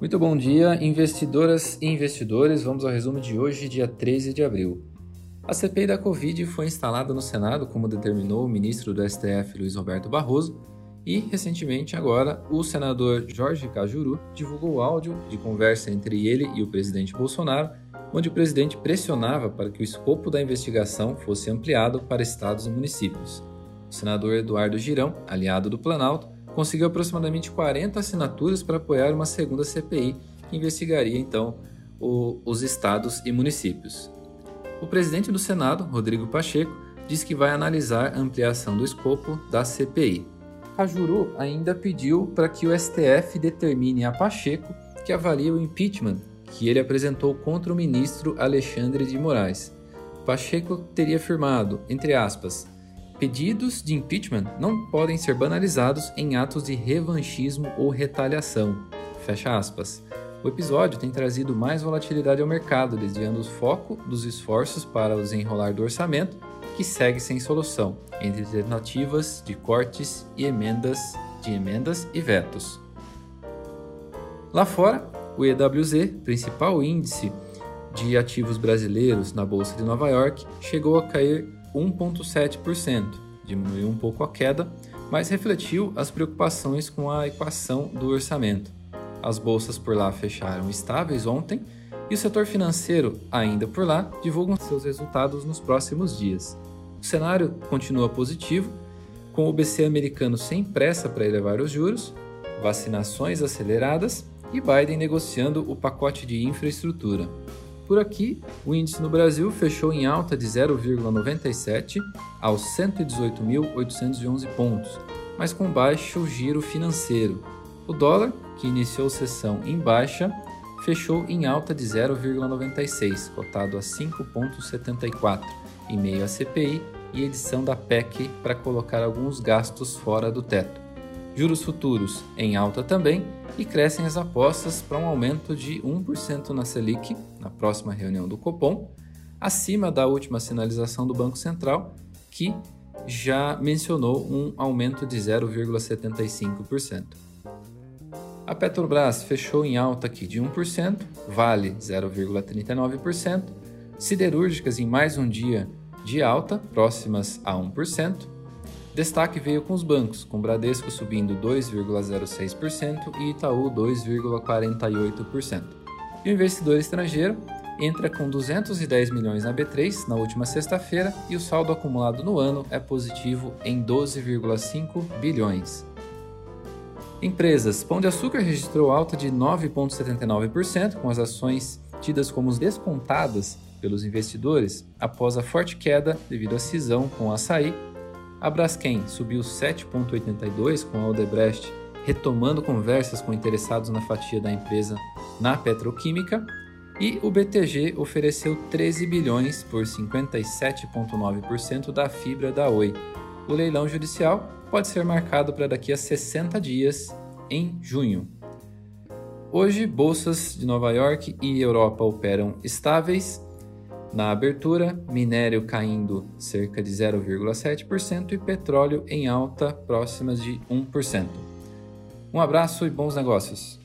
Muito bom dia, investidoras e investidores. Vamos ao resumo de hoje, dia 13 de abril. A CPI da Covid foi instalada no Senado, como determinou o ministro do STF, Luiz Roberto Barroso, e recentemente agora o senador Jorge Cajuru divulgou áudio de conversa entre ele e o presidente Bolsonaro, onde o presidente pressionava para que o escopo da investigação fosse ampliado para estados e municípios. O senador Eduardo Girão, aliado do Planalto, conseguiu aproximadamente 40 assinaturas para apoiar uma segunda CPI que investigaria então o, os estados e municípios. O presidente do Senado, Rodrigo Pacheco, diz que vai analisar a ampliação do escopo da CPI. Cajuru ainda pediu para que o STF determine a Pacheco que avalie o impeachment que ele apresentou contra o ministro Alexandre de Moraes. Pacheco teria afirmado, entre aspas, Pedidos de impeachment não podem ser banalizados em atos de revanchismo ou retaliação. Fecha aspas. O episódio tem trazido mais volatilidade ao mercado, desviando o foco dos esforços para o desenrolar do orçamento, que segue sem solução, entre tentativas de cortes e emendas de emendas e vetos. Lá fora, o EWZ, principal índice de ativos brasileiros na Bolsa de Nova York, chegou a cair 1,7%, diminuiu um pouco a queda, mas refletiu as preocupações com a equação do orçamento. As bolsas por lá fecharam estáveis ontem e o setor financeiro, ainda por lá, divulgam seus resultados nos próximos dias. O cenário continua positivo, com o BC americano sem pressa para elevar os juros, vacinações aceleradas e Biden negociando o pacote de infraestrutura. Por aqui, o índice no Brasil fechou em alta de 0,97 aos 118.811 pontos, mas com baixo giro financeiro. O dólar, que iniciou sessão em baixa, fechou em alta de 0,96, cotado a 5,74, em meio à CPI e edição da PEC para colocar alguns gastos fora do teto. Juros futuros em alta também e crescem as apostas para um aumento de 1% na Selic na próxima reunião do Copom, acima da última sinalização do Banco Central, que já mencionou um aumento de 0,75%. A Petrobras fechou em alta aqui de 1%, Vale 0,39%, siderúrgicas em mais um dia de alta, próximas a 1%, Destaque veio com os bancos, com Bradesco subindo 2,06% e Itaú 2,48%. E o investidor estrangeiro entra com 210 milhões na B3 na última sexta-feira e o saldo acumulado no ano é positivo em 12,5 bilhões. Empresas: Pão de Açúcar registrou alta de 9,79%, com as ações tidas como descontadas pelos investidores após a forte queda devido à cisão com o açaí a Braskem subiu 7,82 com a Odebrecht, retomando conversas com interessados na fatia da empresa na petroquímica, e o BTG ofereceu 13 bilhões por 57,9% da fibra da Oi. O leilão judicial pode ser marcado para daqui a 60 dias, em junho. Hoje, bolsas de Nova York e Europa operam estáveis na abertura, minério caindo cerca de 0,7% e petróleo em alta próximas de 1%. Um abraço e bons negócios!